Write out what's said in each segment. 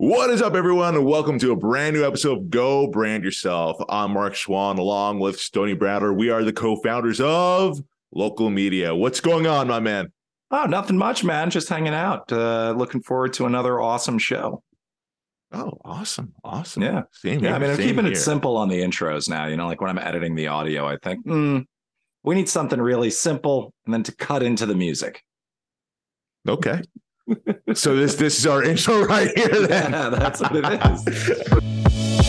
What is up, everyone, and welcome to a brand new episode of Go Brand Yourself. I'm Mark Schwann, along with Stony Bradler. We are the co-founders of Local Media. What's going on, my man? Oh, nothing much, man. Just hanging out. Uh, looking forward to another awesome show. Oh, awesome, awesome. Yeah, same. Yeah, here, I mean, I'm keeping here. it simple on the intros now. You know, like when I'm editing the audio, I think hmm, we need something really simple, and then to cut into the music. Okay. So this this is our intro right here. Then Yeah, that's what it is.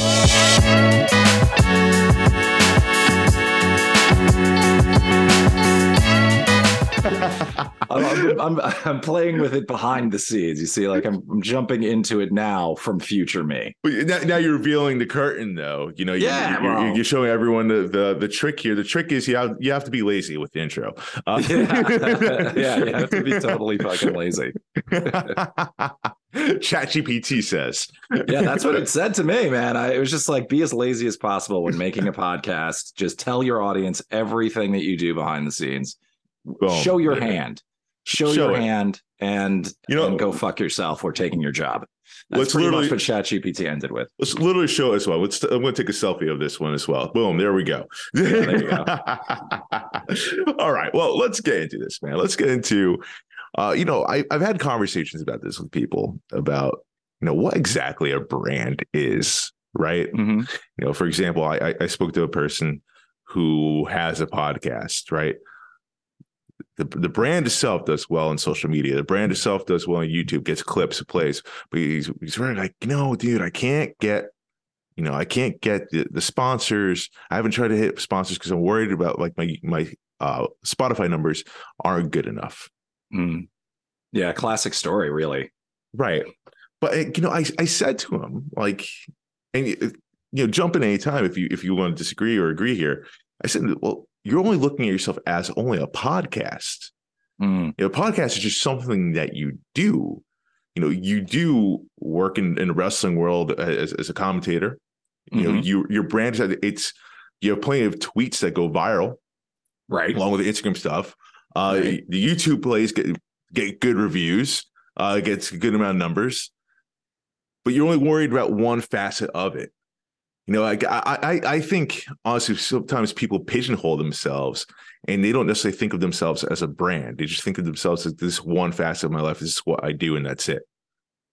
I'm, I'm, I'm, playing with it behind the scenes. You see, like I'm, I'm jumping into it now from future me. But now, now you're revealing the curtain, though. You know, you- Yeah, you're, well. you're showing everyone the, the the trick here. The trick is you have you have to be lazy with the intro. Uh, Yeah, yeah, you have to be totally fucking lazy. ChatGPT says. Yeah, that's what it said to me, man. I, it was just like be as lazy as possible when making a podcast. Just tell your audience everything that you do behind the scenes. Boom. Show your Yeah. hand. Show, Show your it. hand and You know- and go fuck yourself. We're taking your job. That's Let's pretty literally- much what ChatGPT ended with. Let's literally show as well. Let's, I'm going to take a selfie of this one as well. Boom, there we go. there you All right. Well, let's get into this, man. Let's get into, uh, you know, I, I've had conversations about this with people about, you know, what exactly a brand is, right? Mhm. You know, for example, I, I- I spoke to a person who has a podcast, right? The, the brand itself does well on social media. The brand itself does well on YouTube, gets clips, plays. But he's he's really like, no, dude, I can't get, you know, I can't get the, the sponsors. I haven't tried to hit sponsors because I'm worried about like my my uh, Spotify numbers aren't good enough. Mm. Yeah, classic story, really. Right. But uh, you know, I I said to him like, and you know, jump in anytime if you if you want to disagree or agree here. I said, well, you're only looking at yourself as only a podcast. Mm. You know, podcast is just something that you do. You know, you do work in, in the wrestling world as, as a commentator. You know, Mhm. you your brand is it's you have plenty of tweets that go viral Right. along with the Instagram stuff. Uh, Right. The YouTube plays get get good reviews, uh, gets a good amount of numbers, but you're only worried about one facet of it. You know, I, I, I think honestly, sometimes people pigeonhole themselves, and they don't necessarily think of themselves as a brand. They just think of themselves as this one facet of my life. This is what I do, and that's it.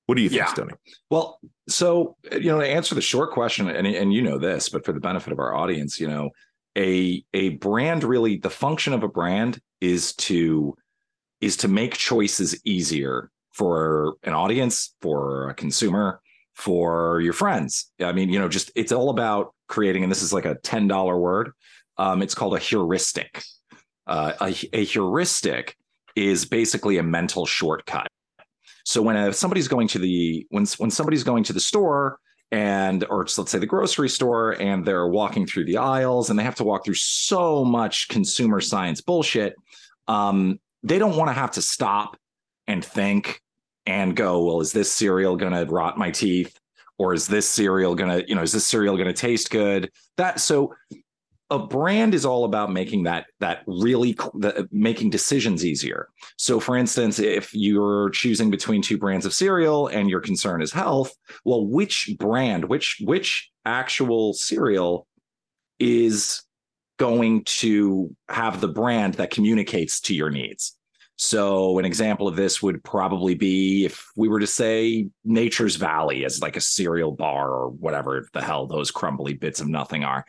What do you think, Yeah. Stoney? Well, so you know, to answer the short question, and and you know this, but for the benefit of our audience, you know, a a brand really the function of a brand is to is to make choices easier for an audience, for a consumer, for your friends. I mean, you know, just it's all about creating, and this is like a ten dollar word. Um, it's called a heuristic. Uh, a, a heuristic is basically a mental shortcut. So when uh somebody's going to the when when somebody's going to the store and or let's say the grocery store and they're walking through the aisles and they have to walk through so much consumer science bullshit, um, they don't want to have to stop and think and go, well, is this cereal going to rot my teeth? Or is this cereal going to, you know, is this cereal going to taste good? That so a brand is all about making that that really the, making decisions easier. So, for instance, if you're choosing between two brands of cereal and your concern is health, well, which brand, which which actual cereal is going to have the brand that communicates to your needs? So, an example of this would probably be if we were to say Nature's Valley as like a cereal bar or whatever the hell those crumbly bits of nothing are.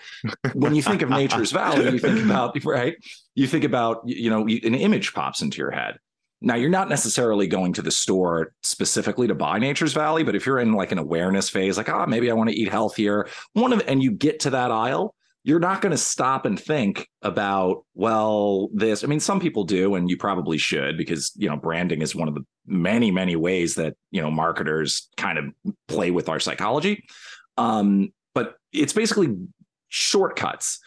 when you think of Nature's Valley, you think about right. You think about you know an image pops into your head. Now you're not necessarily going to the store specifically to buy Nature's Valley, but if you're in like an awareness phase, like ah maybe I want to eat healthier, one of and you get to that aisle, you're not going to stop and think about well this. I mean, some people do, and you probably should because you know branding is one of the many many ways that you know marketers kind of play with our psychology. Um, but it's basically shortcuts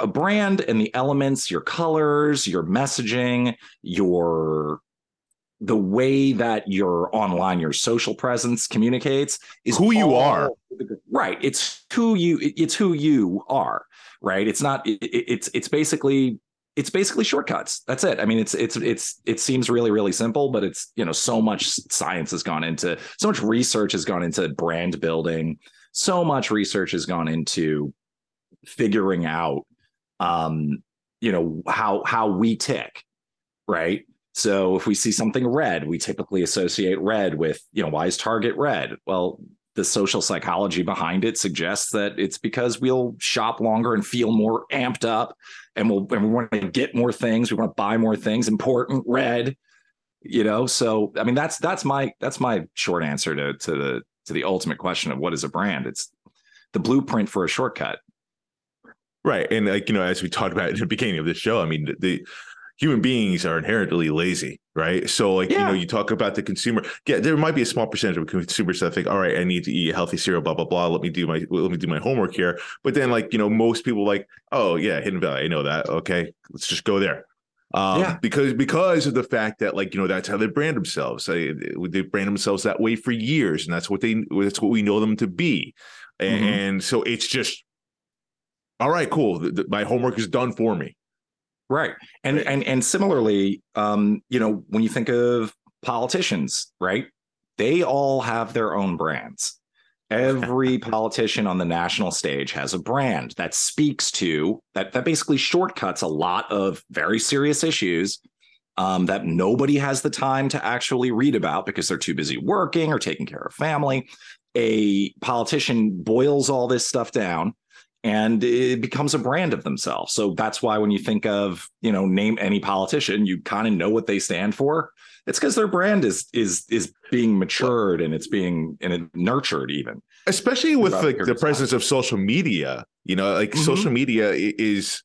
a brand and the elements, your colors, your messaging, your the way that your online, your social presence communicates is Who you all- are. Right. It's who you. It's who you are. Right. It's not. it- it- it's it's basically it's basically shortcuts. That's it. I mean, it's it's it's it seems really really simple, but it's you know so much science has gone into so much research has gone into brand building. So much research has gone into figuring out um you know how how we tick, right? So if we see something red, we typically associate red with, you know, why is Target red? Well, the social psychology behind it suggests that it's because we'll shop longer and feel more amped up and we'll and we want to get more things we want to buy more things important red you know? So i mean that's that's my that's my short answer to to the to the ultimate question of what is a brand. It's the blueprint for a shortcut. Right and like you know as we talked about in the beginning of the show i mean the human beings are inherently lazy, right? So, like, yeah. you know, you talk about the consumer. Yeah, there might be a small percentage of consumers that think, all right, I need to eat healthy cereal, blah blah blah. Let me do my let me do my homework here. But then, like, you know, most people like, oh yeah, Hidden Valley, I know that. Okay, let's just go there. Um, yeah. because because of the fact that like you know that's how they brand themselves. They, they brand themselves that way for years, and that's what they that's what we know them to be. Mm-hmm. And so it's just all right, cool. The, the, my homework is done for me. Right. And and and similarly, um, you know, when you think of politicians, right? They all have their own brands. Every politician on the national stage has a brand that speaks to that that basically shortcuts a lot of very serious issues um, that nobody has the time to actually read about because they're too busy working or taking care of family. A politician boils all this stuff down and it becomes a brand of themselves. So that's why when you think of, you know, name any politician, you kind of know what they stand for. It's because their brand is is is being matured and it's being and it nurtured even. Especially with like the presence of social media, you know, like mm-hmm. social media is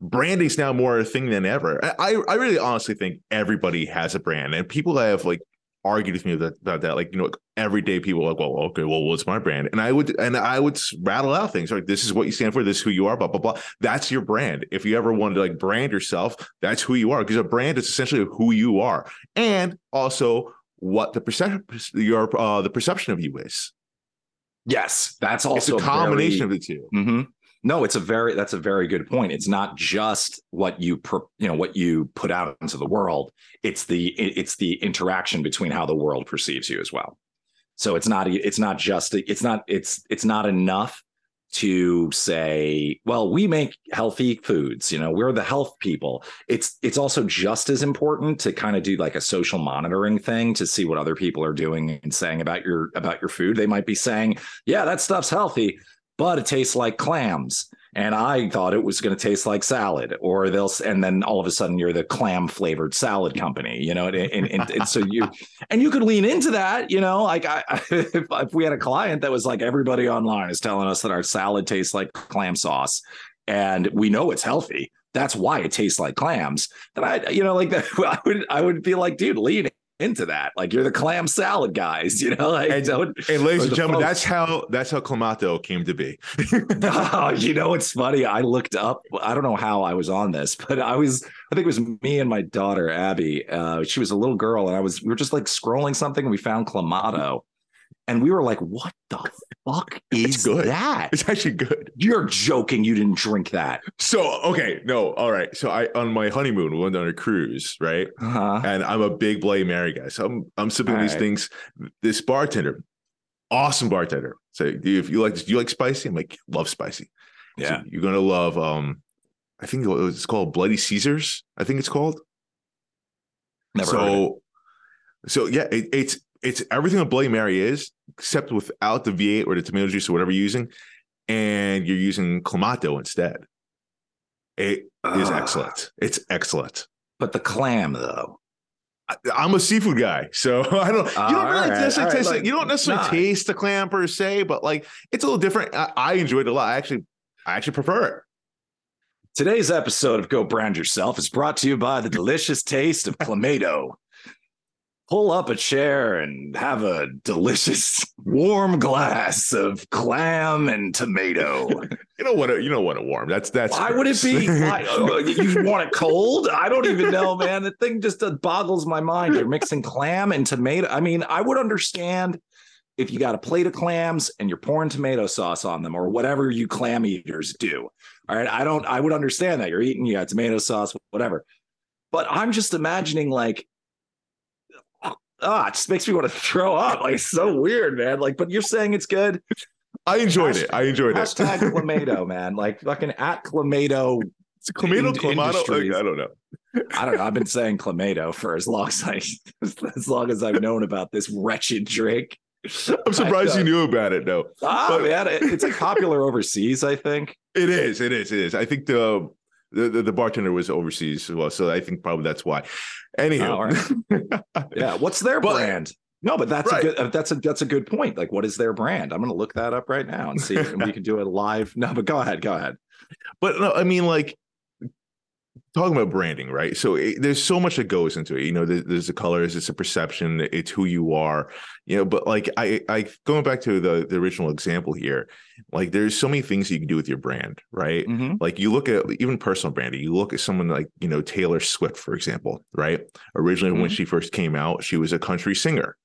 branding's now more a thing than ever. I I really honestly think everybody has a brand and people have like argued with me about, that. Like, you know, everyday people are like, well, okay, well, what's my brand? And I would and I would rattle out things like this is what you stand for, this is who you are, blah, blah, blah. That's your brand. If you ever wanted to like brand yourself, that's who you are. Because a brand is essentially who you are. And also what the perception your uh the perception of you is. Yes, that's also it's a combination very, of the 2 mm-hmm. No, it's a very that's a very good point. It's not just what you you know what you put out into the world. It's the it's the interaction between how the world perceives you as well. So it's not it's not just it's not it's it's not enough to say, well, we make healthy foods, you know, we're the health people. It's it's also just as important to kind of do like a social monitoring thing to see what other people are doing and saying about your about your food. They might be saying, yeah, that stuff's healthy, but it tastes like clams and I thought it was going to taste like salad, or they'll, and then all of a sudden you're the clam flavored salad company, you know, and, and, and, and, so you, and you could lean into that, you know, like I, if, if we had a client that was like everybody online is telling us that our salad tastes like clam sauce, and we know it's healthy. That's why it tastes like clams. Then I, you know, like that, I would, I would be like, dude, lean into that. Like you're the clam salad guys, you know. Like, and, and ladies and gentlemen, folks. that's how that's how Clamato came to be. oh, you know, it's funny. I looked up. I don't know how I was on this, but I was. I think it was me and my daughter Abby. Uh, she was a little girl, and I was. We were just like scrolling something, and we found Clamato, and we were like, "What the fuck is good. that?" It's actually good. You're joking. You didn't drink that. So okay, no, all right. So I on my honeymoon we went on a cruise, right? Uh-huh. And I'm a big Bloody Mary guy, so I'm I'm sipping all these right. things. This bartender, awesome bartender. So if you like, do you like spicy? I'm like, love spicy. Yeah, so you're gonna love. Um, I think it's called Bloody Caesars. I think it's called. Never so, so yeah, it, it's it's everything a Bloody Mary is, except without the V8 or the tomato juice or whatever you're using, and you're using clamato instead. It uh, is excellent. It's excellent. But the clam, though. I, am a seafood guy, so I don't. You don't really right, necessarily taste right, like, You don't necessarily taste the clam per se, but like it's a little different. I, I enjoy it a lot. I actually, I actually prefer it. Today's episode of Go Brand Yourself is brought to you by the delicious taste of clamato pull up a chair and have a delicious warm glass of clam and tomato. you don't want to. You don't want it warm. That's that's. Why gross. would it be? Why, oh, you want it cold? I don't even know, man. The thing just uh, boggles my mind. You're mixing clam and tomato. I mean, I would understand if you got a plate of clams and you're pouring tomato sauce on them or whatever you clam eaters do. All right. I don't, I would understand that you're eating, you got tomato sauce, whatever. But I'm just imagining like, ah, it just makes me want to throw up. Like, it's so weird, man. Like, but you're saying it's good. I enjoyed it. I enjoyed Hashtag it. Hashtag Clamato, man. Like fucking at Clamato. It's Clamato, in- Clamato. I don't know. I don't know. I've been saying Clamato for as long as I, as long as I've known about this wretched drink. I'm surprised you knew about it though. Ah, But- man, it- it's like popular overseas. I think. It is. It is. It is. I think the the, the, the bartender was overseas as well, so I think probably that's why. Anyhow, Oh, Yeah. What's their But- brand? No, but that's Right. a good. uh, That's a that's a good point. Like, what is their brand? I'm going to look that up right now and see if we can do a live. No, but go ahead. Go ahead. but no, I mean, like talking about branding, right? So it, there's so much that goes into it. You know, there, there's the colors, it's a perception, it's who you are. You know, but like I, I going back to the the original example here, like there's so many things you can do with your brand, right? Mhm. Like you look at even personal branding, you look at someone like, you know, Taylor Swift, for example, right? Originally, when Mhm. she first came out, she was a country singer.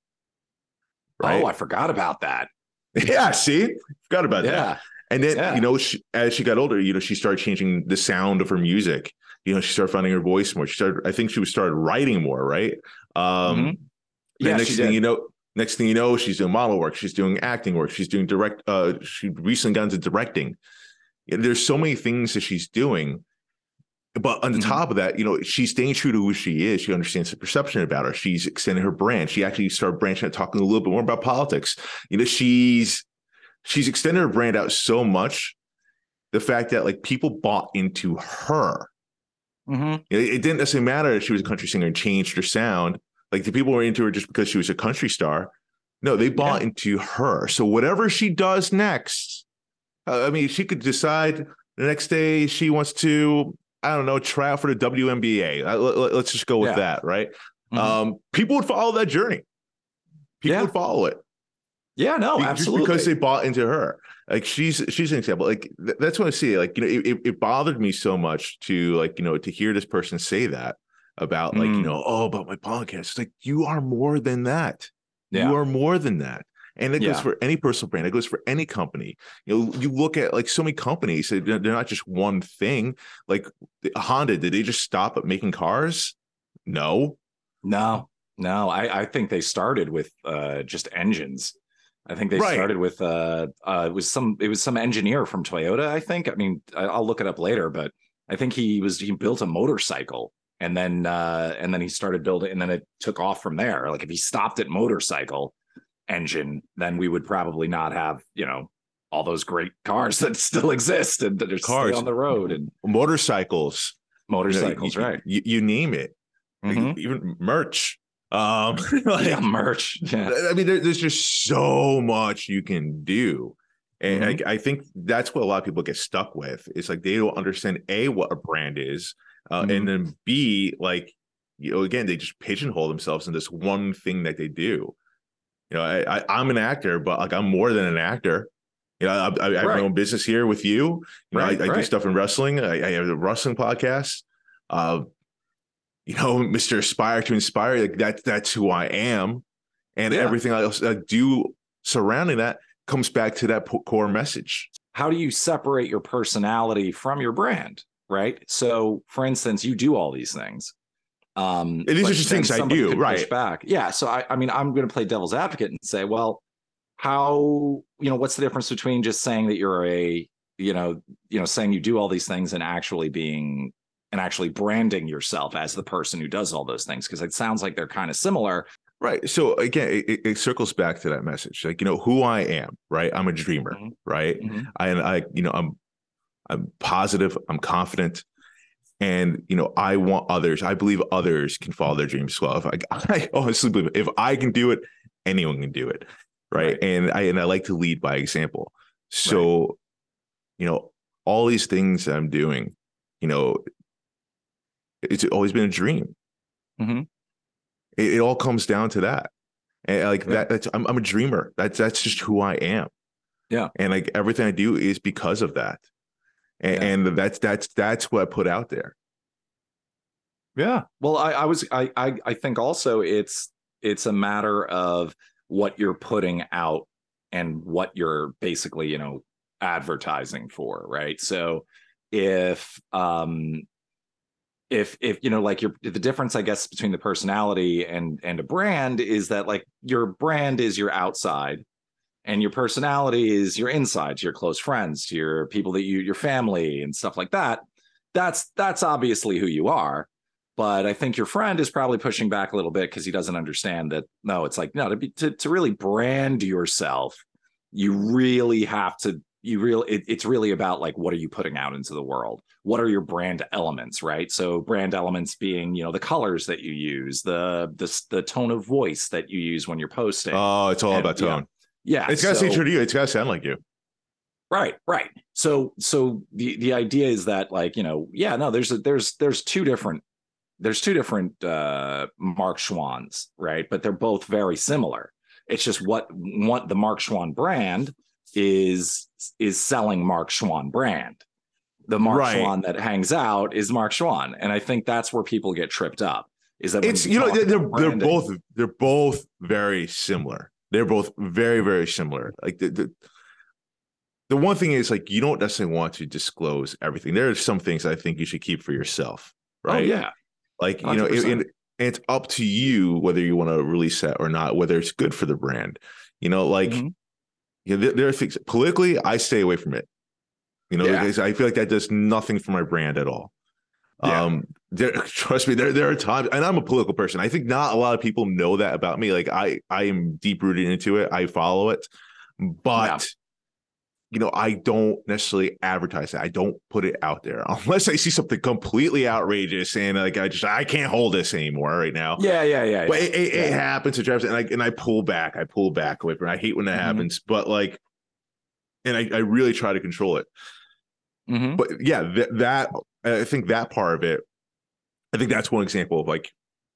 Right. Oh, I forgot about that. yeah. See, forgot about that. And then, Yeah. you know, she, as she got older, you know, she started changing the sound of her music. You know, she started finding her voice more. She started, I think she was started writing more, right? Um, Mhm. Yeah, next thing did. you know, next thing you know, she's doing model work. She's doing acting work. She's doing direct. Uh, she recently got into directing. There's so many things that she's doing. But on the Mhm. top of that, you know, she's staying true to who she is. She understands the perception about her. She's extending her brand. She actually started branching out, talking a little bit more about politics. You know, she's she's extended her brand out so much. The fact that like people bought into her. Mhm. It, it didn't necessarily matter if she was a country singer and changed her sound. Like the people were into her just because she was a country star. No, they bought into her. So whatever she does next, uh, I mean, she could decide the next day she wants to, I don't know, try out for the WNBA. Uh, let, us just go with Yeah. that, right? Mhm. Um, people would follow that journey. People Yeah. would follow it Yeah. No. absolutely. just because they bought into her. Like she's she's an example. Like th- that's what I see. Like you know, it, it- it bothered me so much to like you know to hear this person say that about like you Mm. know oh about my podcast. It's like you are more than that. Yeah. You are more than that. And it goes Yeah. for any personal brand. It goes for any company. You know, you look at like so many companies. They're they're not just one thing. Like Honda, did they just stop at making cars? No. No, no. I, I think they started with uh, just engines. I think they Right. started with uh, uh, it was some it was some engineer from Toyota. I think. I mean, I, I'll look it up later, but I think he was he built a motorcycle and then uh, and then he started building and then it took off from there. Like if he stopped at motorcycle engine, then we would probably not have you know all those great cars that still exist and that are Cars. on the road and Motorcycles. you know, motorcycles, you- right? You, you name it. Mhm. Even merch. Um, like, yeah, merch. Yeah. I mean, there, there's just so much you can do. And Mm-hmm. I, I think that's what a lot of people get stuck with. It's like they don't understand A, what a brand is, uh, Mhm. and then B, like, you know, again, they just pigeonhole themselves in this one thing that they do. You know, I, I, I'm an actor, but like I'm more than an actor. You know, I, I, I have Right. my own business here with you. You know, Right, I, I do stuff in wrestling. I, I have a wrestling podcast. Uh, you know, Mr. Aspire to Inspire, like that, that's who I am. And Yeah. everything else I do surrounding that comes back to that core message. how do you separate your personality from your brand right so for instance you do all these things um These are just things I do, right. back yeah so i i mean i'm going to play devil's advocate and say well how you know what's the difference between just saying that you're a you know you know saying you do all these things and actually being and actually branding yourself as the person who does all those things because it sounds like they're kind of similar Right. So again, it- it, circles back to that message. Like, you know, who I am, right? I'm a dreamer, Mhm. right? I and I, you know, I'm I'm positive, I'm confident. And you know, I want others. I believe others can follow their dreams as well. If I, I honestly believe if I can do it, anyone can do it, right? Right. And I and I like to lead by example. So, you know, all these things that I'm doing, you know, it's always been a dream. Mhm. It, it all comes down to that, and like Yeah. that. That's I'm, I'm a dreamer. That's that's just who I am. Yeah. and like everything I do is because of that, and, Yeah. and that's that's that's what I put out there. Yeah. Well, I, I was I, I I think also it's it's a matter of what you're putting out and what you're basically, you know, advertising for, right? So if um if if you know like your the difference i guess between the personality and and a brand is that like your brand is your outside and your personality is your inside to your close friends to your people that you your family and stuff like that. That's that's obviously who you are but i think your friend is probably pushing back a little bit because he doesn't understand that no it's like no to be to, to really brand yourself you really have to you really it, it's really about like what are you putting out into the world? What are your brand elements right? So brand elements being you know the colors that you use the the, the tone of voice that you use when you're posting. Oh it's all and, about tone. Yeah, yeah it's got to so, true to you. It's got to sound like you. Right right. So so the the idea is that like you know yeah no there's a, there's there's two different there's two different uh mark schwans right? But they're both very similar. It's just what what the mark schwan brand is is selling Mark Schwan brand. The Mark right. Schwan that hangs out is Mark Schwan, and I think that's where people get tripped up. Is that it's you know they're they're, both they're both very similar. They're both very very similar. Like the, the the one thing is like you don't necessarily want to disclose everything. There are some things I think you should keep for yourself, oh, right? Oh, yeah, like you 100%. know, it, and it's up to you whether you want to release that or not, whether it's good for the brand. You know, like mm-hmm you know, there, there, are things politically, I stay away from it. You know, yeah. I feel like that does nothing for my brand at all. Yeah. Um, there, trust me, there there are times, and I'm a political person. I think not a lot of people know that about me. Like I I am deep rooted into it. I follow it, but you know, I don't necessarily advertise it. I don't put it out there unless I see something completely outrageous and like I just I can't hold this anymore right now. Yeah, yeah, yeah. But yeah. It, it, yeah. it, happens to Travis, and I and I pull back. I pull back away from. It. I hate when that mm-hmm. happens, but like, and I, I really try to control it. Mm-hmm. But yeah, that that I think that part of it, I think that's one example of like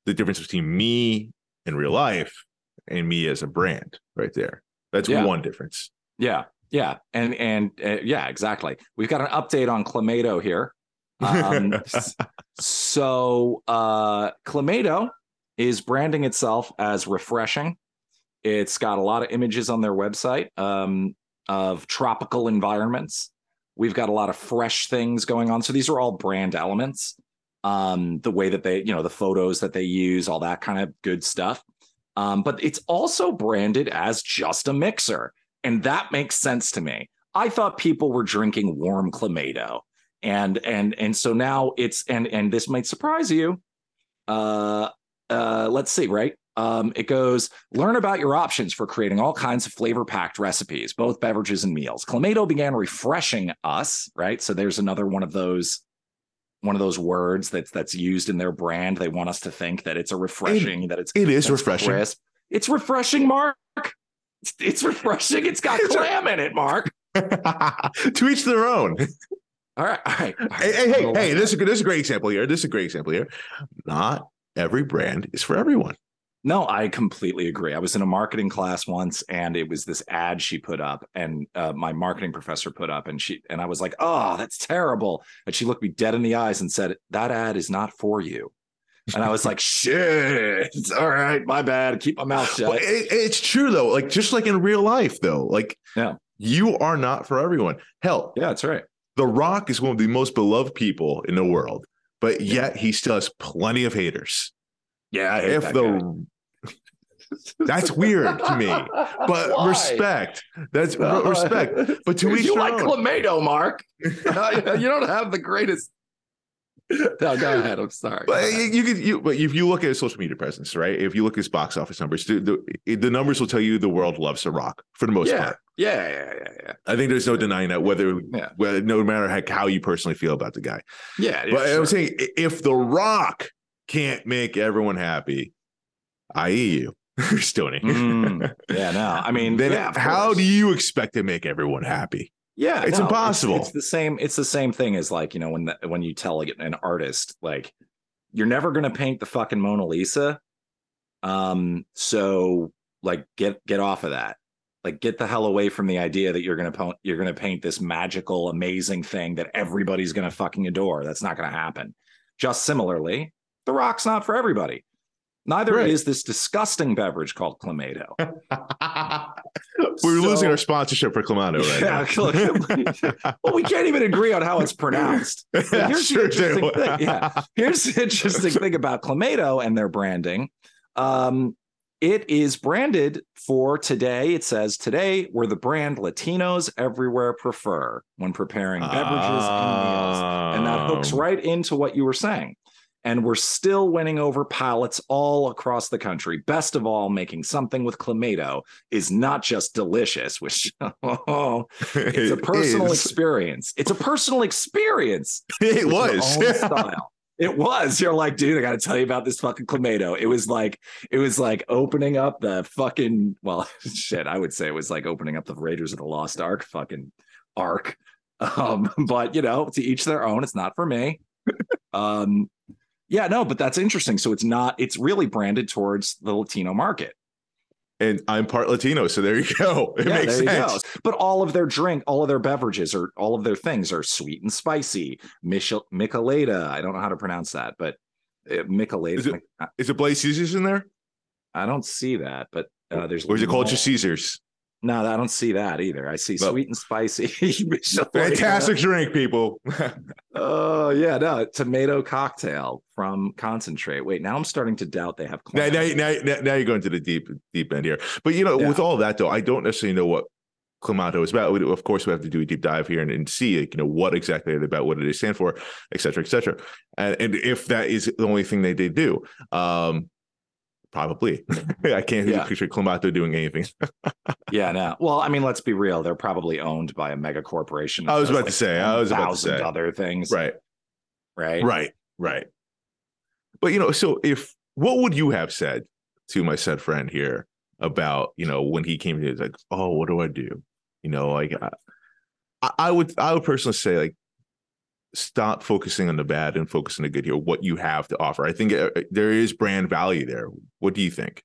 the difference between me in real life and me as a brand right there. That's yeah. one difference. Yeah. Yeah, and and uh, yeah, exactly. We've got an update on Clamato here. Um, so uh, Clamato is branding itself as refreshing. It's got a lot of images on their website um, of tropical environments. We've got a lot of fresh things going on. So these are all brand elements. Um, the way that they, you know, the photos that they use, all that kind of good stuff. Um, but it's also branded as just a mixer. And that makes sense to me. I thought people were drinking warm clamato. And and and so now it's and and this might surprise you. Uh uh let's see, right? Um, it goes learn about your options for creating all kinds of flavor packed recipes, both beverages and meals. Clamato began refreshing us, right? So there's another one of those one of those words that's that's used in their brand. They want us to think that it's a refreshing, it, that it's it is refreshing. Crisp. It's refreshing, Mark. It's, refreshing. It's got clam in it, Mark. to each their own. All right, all right. All right. Hey, hey, hey, hey this is a, this is a great example here. This is a great example here. Not every brand is for everyone. No, I completely agree. I was in a marketing class once, and it was this ad she put up, and uh, my marketing professor put up, and she and I was like, "Oh, that's terrible." And she looked me dead in the eyes and said, "That ad is not for you." And I was like, shit, all right, my bad. Keep my mouth shut. It, it's true though. Like just like in real life though, like yeah, you are not for everyone. Hell, yeah, that's right. The Rock is one of the most beloved people in the world, but yet he still has plenty of haters. Yeah, if that the that's weird to me, but Why? respect. That's respect. But to each you like own. Clamato, Mark. you don't have the greatest no, go ahead. I'm sorry. But you could you but if you look at his social media presence, right? If you look at his box office numbers, the, the, the numbers will tell you the world loves The Rock for the most yeah. part. Yeah, yeah, yeah, yeah. I think there's no denying that whether yeah. whether no matter how, how you personally feel about the guy. Yeah, but sure. I'm saying if The Rock can't make everyone happy, i.e. you. Stoney. mm, yeah, no. I mean, then yeah, how do you expect to make everyone happy? Yeah, it's no, impossible. It's, it's, the same. It's the same thing as like you know when the, when you tell an artist like you're never going to paint the fucking Mona Lisa. Um, so like get get off of that. Like get the hell away from the idea that you're gonna you're gonna paint this magical, amazing thing that everybody's gonna fucking adore. That's not gonna happen. Just similarly, The Rock's not for everybody. Neither Right. is this disgusting beverage called Clamato. We're losing our sponsorship for Clamato right Yeah, now. well, we can't even agree on how it's pronounced. But here's the Sure interesting thing. Yeah. Here's the interesting thing about Clamato and their branding. Um, it is branded for today. It says today we're the brand Latinos everywhere prefer when preparing beverages and meals. And that hooks Um, right into what you were saying. And we're still winning over palates all across the country. Best of all, making something with Clamato is not just delicious, which oh, it's a personal is. experience. It's a personal experience. It was. style. It was. You're like, dude, I got to tell you about this fucking Clamato. It was like, it was like opening up the fucking, well, shit, I would say it was like opening up the Raiders of the Lost Ark fucking ark. Um, but you know, to each their own. It's not for me. um, yeah, no, but that's interesting. So it's not, it's really branded towards the Latino market. and I'm part Latino, so there you go. It Yeah, makes sense. But all of their drink, all of their beverages, or all of their things are sweet and spicy. Michel- Michelada. I don't know how to pronounce that, but uh, Michelada. Is it- Is it Blaze Caesars in there, I don't see that, but uh, there's or is it called just Caesars? No, I don't see that either. I see Well- sweet and spicy. Fantastic drink, people. Oh yeah, no tomato cocktail from concentrate. Wait, now I'm starting to doubt they have. now, clams. now, now, now you're going to the deep deep end here. But you know, Yeah. with all that though, I don't necessarily know what Clamato is about. We- Of course, we have to do a deep dive here and, and see, like, you know, what exactly they're about, what do they stand for, et cetera, et cetera. And, and if that is the only thing they do, um, probably. I can't Yeah. picture Clamato doing anything. Yeah, no. Well, I mean, let's be real. They're probably owned by a mega corporation. I was about to say, I was about to 1,000 say. other things. right, Right. right, right. But you know, so if what would you have said to my said friend here about you know when he came to it's like, oh, what do I do? You know, like I, I would I would personally say like stop focusing on the bad and focus on the good here. What you have to offer, I think uh, there is brand value there. What do you think?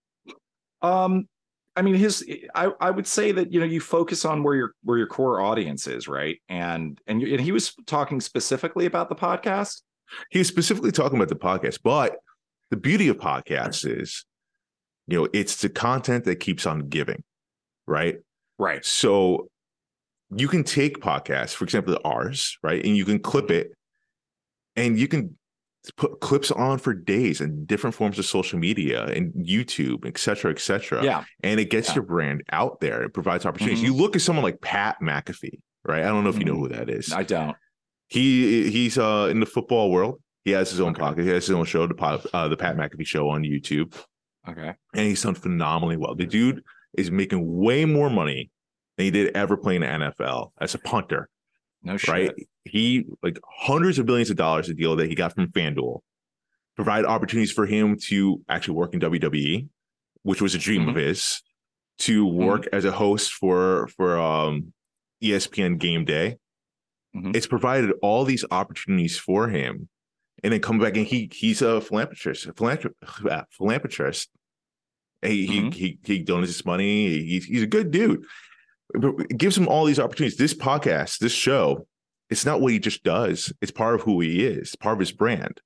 Um, I mean, his. I I would say that you know you focus on where your where your core audience is, right? And and and he was talking specifically about the podcast. he was specifically talking about the podcast, but the beauty of podcasts is, you know, it's the content that keeps on giving, right? Right. So you can take podcasts, for example, ours, right? And you can clip it and you can put clips on for days and different forms of social media and YouTube, et cetera, et cetera. Yeah. And it gets Yeah. your brand out there. It provides opportunities. Mhm. You look at someone like Pat McAfee, right? I don't know if you know Mhm. who that is. I don't. He he's uh in the football world. He has his own Okay. podcast. He has his own show, the uh, the Pat McAfee show on YouTube Okay. and he's done phenomenally well. The dude is making way more money than he did ever playing the NFL as a punter, No shit. right? He like hundreds of billions of dollars a deal that he got from FanDuel provide opportunities for him to actually work in WWE, which was a dream of his, to work as a host for for um ESPN Game Day. Mhm. It's provided all these opportunities for him. And then come back and he he's a philanthropist, a philanthrop- uh, philanthropist. He, he he he donates his money. He's he's a good dude. It gives him all these opportunities. This podcast, this show, it's not what he just does. It's part of who he is. Part of his brand.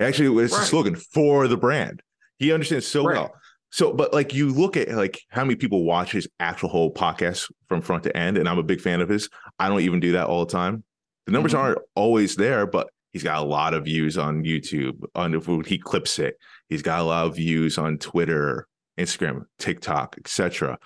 Actually, it's a slogan for the brand. He understands so Right. well. So, but like you look at like how many people watch his actual whole podcast from front to end, and I'm a big fan of his. I don't even do that all the time. The numbers Mhm. aren't always there, but he's got a lot of views on YouTube. On when he clips it, he's got a lot of views on Twitter, Instagram, TikTok, etc.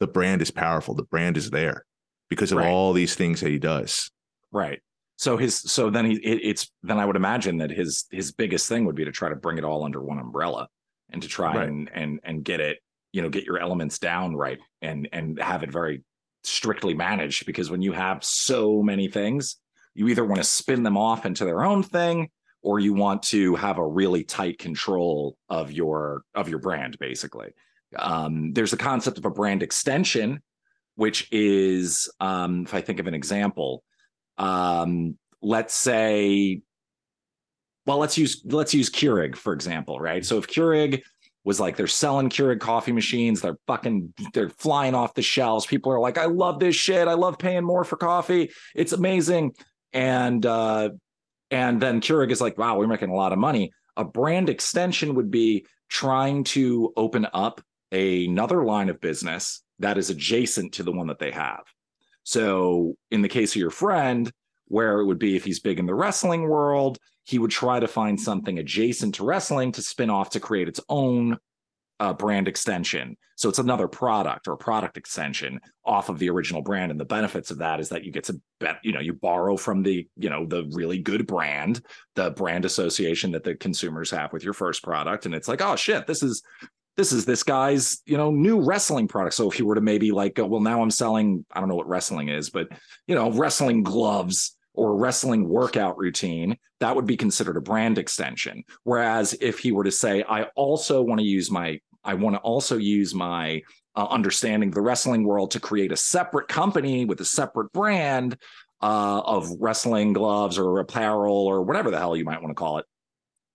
The brand is powerful. The brand is there because of Right. all these things that he does. Right. So his so then he it, it's then I would imagine that his his biggest thing would be to try to bring it all under one umbrella and to try Right. and and and get it you know get your elements down right and and have it very strictly managed because when you have so many things you either want to spin them off into their own thing or you want to have a really tight control of your of your brand basically um, there's the concept of a brand extension which is um, if i think of an example um, let's say well let's use let's use Keurig for example right? So if Keurig was like they're selling Keurig coffee machines they're fucking they're flying off the shelves. People are like I love this shit. I love paying more for coffee. It's amazing. And uh and then Keurig is like wow we're making a lot of money. A brand extension would be trying to open up another line of business that is adjacent to the one that they have. So, in the case of your friend, where it would be if he's big in the wrestling world, he would try to find something adjacent to wrestling to spin off to create its own uh, brand extension. So it's another product or product extension off of the original brand. And the benefits of that is that you get to bet, you know, you borrow from the, you know, the really good brand, the brand association that the consumers have with your first product. And it's like, oh shit, this is this is this guy's you know new wrestling product. So if you were to maybe like go, well now i'm selling i don't know what wrestling is but you know wrestling gloves or wrestling workout routine that would be considered a brand extension. Whereas if he were to say i also want to use my I want to also use my uh, understanding of the wrestling world to create a separate company with a separate brand uh, of wrestling gloves or apparel or whatever the hell you might want to call it,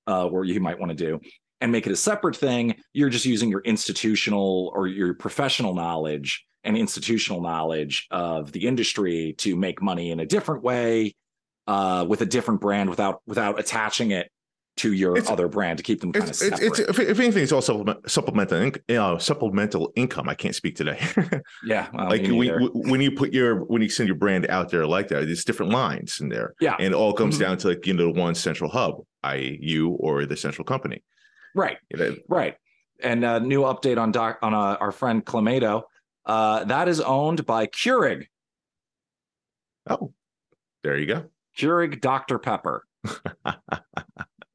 uh, where you might want to do, and make it a separate thing. You're just using your institutional or your professional knowledge and institutional knowledge of the industry to make money in a different way uh, with a different brand without without attaching it to your it's, other brand to keep them kind of separate. It's, if, if anything, it's also supplemental, uh, supplemental income. I can't speak today. yeah, well, like when, when you put your when you send your brand out there like that, there's different lines in there. Yeah, and it all comes mm-hmm. down to like you know one central hub, i.e., you or the central company. Right, you know? right. And a new update on doc on uh, our friend Clamato. Uh, that is owned by Keurig. Oh, there you go. Keurig Dr Pepper.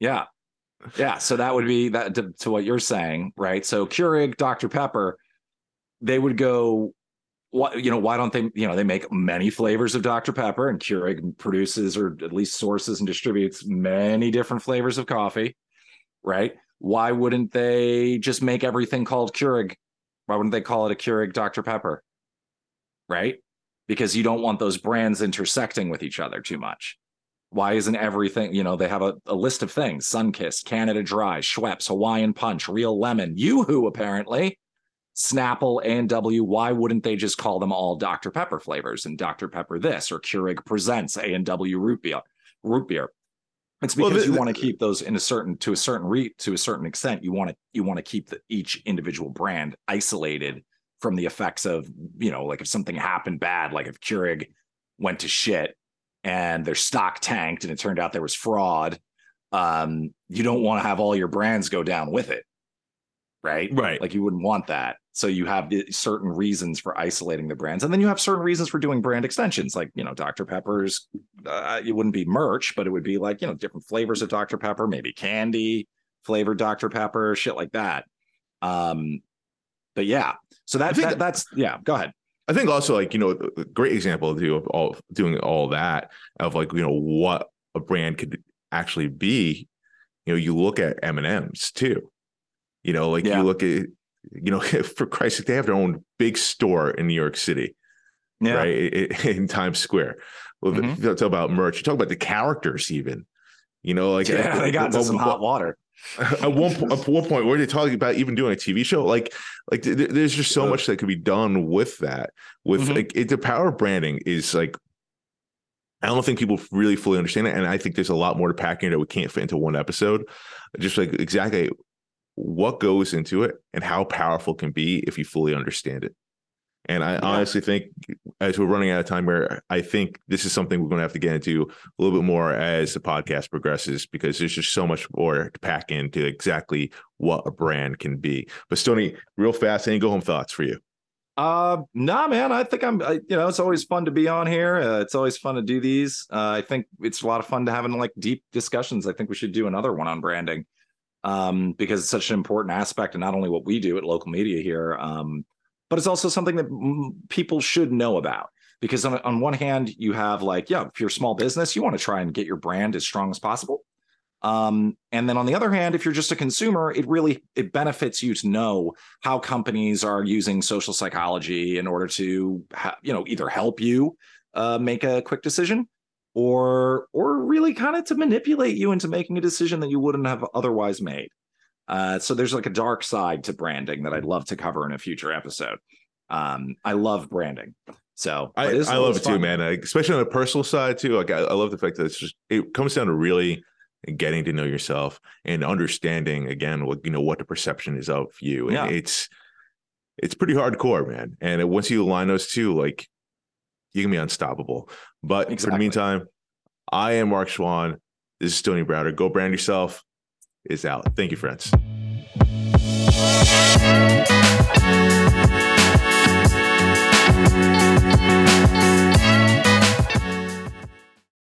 Yeah. Yeah. So that would be that to, to, what you're saying, right? So Keurig, Dr. Pepper, they would go, what you know, why don't they, you know, they make many flavors of Dr. Pepper and Keurig produces or at least sources and distributes many different flavors of coffee, right? Why wouldn't they just make everything called Keurig? Why wouldn't they call it a Keurig Dr. Pepper? Right? Because you don't want those brands intersecting with each other too much. Why isn't everything, you know, they have a, a list of things Sunkist, Canada Dry, Schweppes, Hawaiian Punch, ReaLemon, Yoo-Hoo, apparently, Snapple, A&W. Why wouldn't they just call them all Dr. Pepper flavors and Dr. Pepper this or Keurig presents A&W root beer? Root beer. It's because well, the, you want to keep those in a certain to a certain re to a certain extent. You want to you want to keep the, each individual brand isolated from the effects of you know like if something happened bad, like if Keurig went to shit and their stock tanked and it turned out there was fraud, um, you don't want to have all your brands go down with it. Right. Right. Like you wouldn't want that. So you have certain reasons for isolating the brands. And then you have certain reasons for doing brand extensions, like, you know, Dr. Pepper's, uh, it wouldn't be merch, but it would be like, you know, different flavors of Dr. Pepper, maybe candy flavored Dr. Pepper, shit like that. Um, but yeah, so that, that that's, yeah, go ahead. I think also like you know a great example of, of all doing all that of like you know what a brand could actually be. You know, you look at M and M's too. You know, like yeah. you look at you know for Christ's sake, they have their own big store in New York City, yeah. right in Times Square. Well, mm-hmm. talk about merch. You talk about the characters even. You know, like yeah, they got some hot water. at one point, at one point, where they talking about even doing a TV show, like, like th- there's just so much that could be done with that. With mm-hmm. like it, the power of branding is like, I don't think people really fully understand it, and I think there's a lot more to pack in that we can't fit into one episode. Just like exactly what goes into it and how powerful it can be if you fully understand it. And I yeah. honestly think, as we're running out of time, where I think this is something we're going to have to get into a little bit more as the podcast progresses, because there's just so much more to pack into exactly what a brand can be. But Stony, real fast, any go home thoughts for you? Uh, nah, man. I think I'm. I, you know, it's always fun to be on here. Uh, it's always fun to do these. Uh, I think it's a lot of fun to having like deep discussions. I think we should do another one on branding, um, because it's such an important aspect, and not only what we do at local media here, um, but it's also something that people should know about. Because on, on one hand you have like yeah if you're a small business you want to try and get your brand as strong as possible. Um, and then on the other hand if you're just a consumer it really it benefits you to know how companies are using social psychology in order to ha- you know either help you uh, make a quick decision or or really kind of to manipulate you into making a decision that you wouldn't have otherwise made uh, so there's like a dark side to branding that I'd love to cover in a future episode. Um, I love branding. So I, I love it fun. too, man. especially on a personal side too. Like I, I, love the fact that it's just it comes down to really getting to know yourself and understanding again what you know what the perception is of you. And Yeah. it's it's pretty hardcore, man. And once you align those two, like you can be unstoppable. But for the meantime, I am Mark Schwann. This is Tony Browder. Go brand yourself is out. Thank you, friends.